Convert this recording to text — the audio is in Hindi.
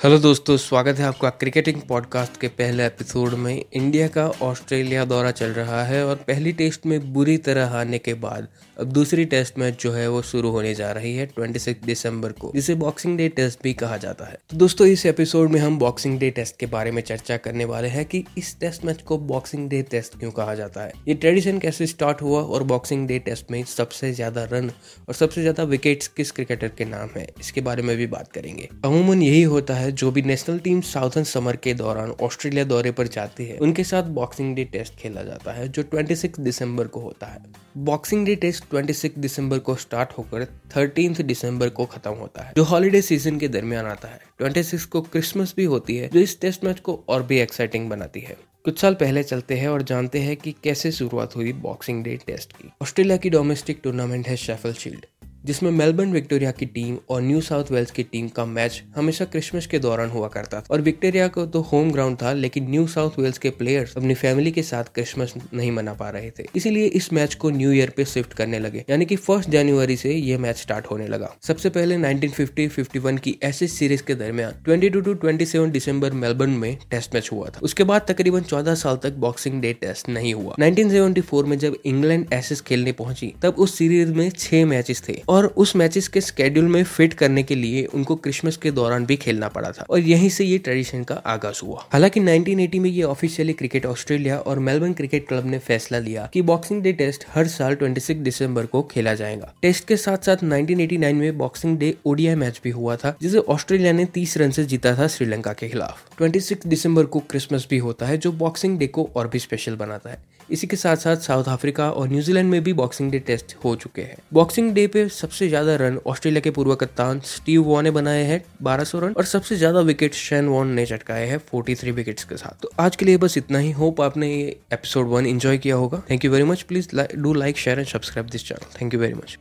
हेलो दोस्तों, स्वागत है आपका क्रिकेटिंग पॉडकास्ट के पहले एपिसोड में। इंडिया का ऑस्ट्रेलिया दौरा चल रहा है और पहली टेस्ट में बुरी तरह हारने के बाद अब दूसरी टेस्ट मैच जो है वो शुरू होने जा रही है 26 दिसंबर को, जिसे बॉक्सिंग डे टेस्ट भी कहा जाता है। तो दोस्तों, इस एपिसोड में हम बॉक्सिंग डे टेस्ट के बारे में चर्चा करने वाले हैं कि इस टेस्ट मैच को बॉक्सिंग डे टेस्ट क्यों कहा जाता है। ये ट्रेडिशन कैसे स्टार्ट हुआ और बॉक्सिंग डे टेस्ट में सबसे ज़्यादा रन और सबसे ज़्यादा विकेट किस क्रिकेटर के नाम है, इसके बारे में भी बात करेंगे। अमूमन यही होता है जो भी नेशनल टीम साउथर्न समर के दौरान ऑस्ट्रेलिया दौरे पर जाती है, उनके साथ बॉक्सिंग डे टेस्ट खेला जाता है, जो 26 दिसंबर को होता है। बॉक्सिंग डे टेस्ट 26 दिसंबर को स्टार्ट होकर 13 दिसंबर को खत्म होता है, जो हॉलीडे सीज़न के दरमियान आता है। 26 को क्रिसमस भी होती है, जो इस टेस्ट मैच को और भी एक्साइटिंग बनाती है। कुछ साल पहले चलते हैं और जानते हैं कि कैसे शुरुआत हुई बॉक्सिंग डे टेस्ट की। ऑस्ट्रेलिया की डोमेस्टिक टूर्नामेंट है शेफल शील्ड जिसमें मेलबर्न विक्टोरिया की टीम और न्यू साउथ वेल्स की टीम का मैच हमेशा क्रिसमस के दौरान हुआ करता था। और विक्टोरिया को तो होम ग्राउंड था, लेकिन न्यू साउथ वेल्स के प्लेयर्स अपनी फैमिली के साथ क्रिसमस नहीं मना पा रहे थे। इसीलिए इस मैच को न्यू ईयर पे शिफ्ट करने लगे। यानी कि फ़र्स्ट जनवरी से ये मैच स्टार्ट होने लगा। सबसे पहले 1950-51 की ऐसी सीरीज़ के दरमियान 22 टू 27 दिसंबर मेलबर्न में टेस्ट मैच हुआ था। उसके बाद तकरीबन 14 साल तक बॉक्सिंग डे टेस्ट नहीं हुआ। 1974 में जब इंग्लैंड एसेस खेलने पहुँची, तब उस सीरीज़ में छह मैचेस थे। और उस मैचेस के स्केड्यूल में फिट करने के लिए उनको क्रिसमस के दौरान भी खेलना पड़ा था। और यहीं से ये ट्रेडिशन का आगाज़ हुआ। हालाँकि 1980 में ये ऑफिशियली क्रिकेट ऑस्ट्रेलिया और मेलबर्न क्रिकेट क्लब ने फैसला लिया कि बॉक्सिंग डे टेस्ट हर साल 26 दिसंबर को खेला जाएगा। टेस्ट के साथ साथ 1989 में बॉक्सिंग डे ओडीआई मैच भी हुआ था, जिसे ऑस्ट्रेलिया ने तीस रन से जीता था श्रीलंका के खिलाफ। 26 दिसंबर को क्रिसमस भी होता है, जो बॉक्सिंग डे को और भी स्पेशल बनाता है। इसी के साथ साथ साउथ अफ्रीका और न्यूजीलैंड में भी बॉक्सिंग डे टेस्ट हो चुके हैं। बॉक्सिंग डे पे सबसे ज़्यादा रन ऑस्ट्रेलिया के पूर्व कप्तान स्टीव वॉन ने बनाए हैं 1200 रन, और सबसे ज़्यादा विकेट शैन वॉन ने चटकाए हैं 43 विकेट्स के साथ। तो आज के लिए बस इतना ही। होप आपने ये एपिसोड वन एंजॉय किया होगा। Thank you very much please do like share and subscribe this channel thank you very much